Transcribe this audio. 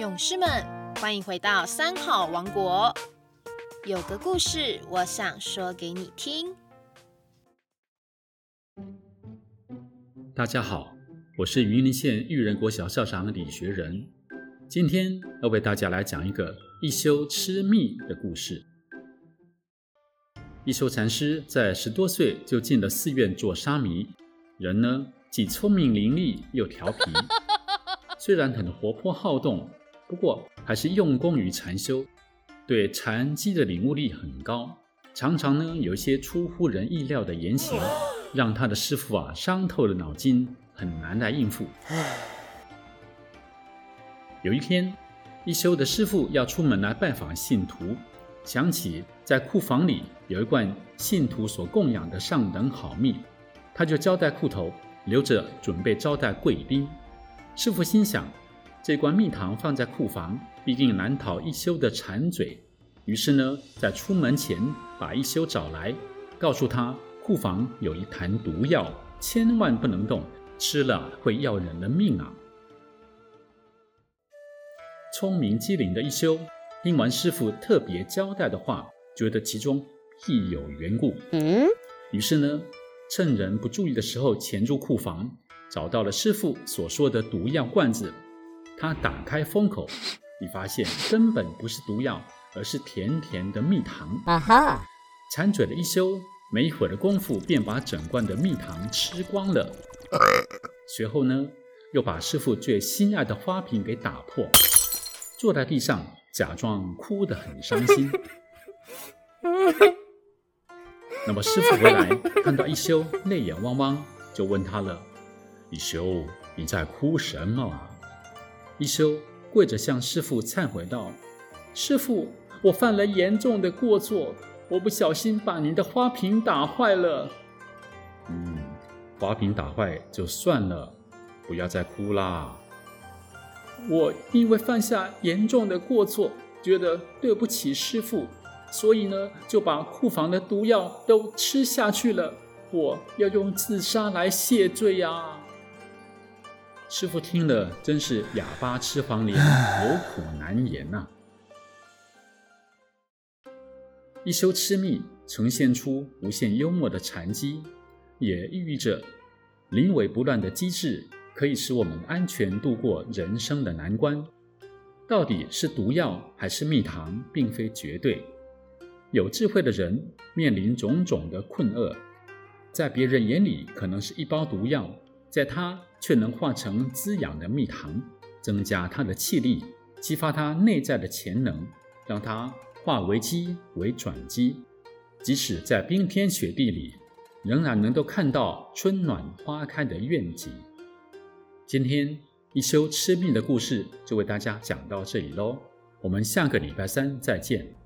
勇士们，欢迎回到三好王国。有个故事，我想说给你听。大家好，我是云林县育人国小校长李学仁。今天要为大家来讲一个一休吃蜜的故事。一休禅师在十多岁就进了寺院做沙弥，人呢既聪明伶俐又调皮，虽然很活泼好动。不过，还是用功于禅修，对禅机的领悟力很高。常常呢，有一些出乎人意料的言行，让他的师傅啊伤透了脑筋，很难来应付。有一天，一休的师傅要出门来拜访信徒，想起在库房里有一罐信徒所供养的上等好蜜，他就交代库头留着，准备招待贵宾。师傅心想。这罐蜜糖放在库房，必定难逃一休的馋嘴。于是呢，在出门前把一休找来，告诉他库房有一坛毒药，千万不能动，吃了会要人的命啊！聪明机灵的一休听完师傅特别交代的话，觉得其中必有缘故。嗯，于是呢，趁人不注意的时候潜入库房，找到了师傅所说的毒药罐子。他打开封口，你发现根本不是毒药，而是甜甜的蜜糖。啊哈！馋嘴的一休，没一会儿的功夫便把整罐的蜜糖吃光了。随后呢，又把师傅最心爱的花瓶给打破，坐在地上假装哭得很伤心。那么师傅回来看到一休泪眼汪汪，就问他了：“一休，你在哭什么？”一休跪着向师傅忏悔道：“师傅，我犯了严重的过错，我不小心把您的花瓶打坏了。”“嗯，花瓶打坏就算了，不要再哭啦。”“我因为犯下严重的过错，觉得对不起师傅，所以呢，就把库房的毒药都吃下去了。我要用自杀来谢罪呀。”师傅听了，真是哑巴吃黄连，有苦难言呐。一休吃蜜，呈现出无限幽默的禅机，也寓意着临危不乱的机智，可以使我们安全度过人生的难关。到底是毒药还是蜜糖，并非绝对。有智慧的人面临种种的困厄，在别人眼里可能是一包毒药。在它却能化成滋养的蜜糖，增加它的气力，激发它内在的潜能，让它化危机为转机。即使在冰天雪地里，仍然能够看到春暖花开的愿景。今天一休吃蜜的故事就为大家讲到这里喽，我们下个礼拜三再见。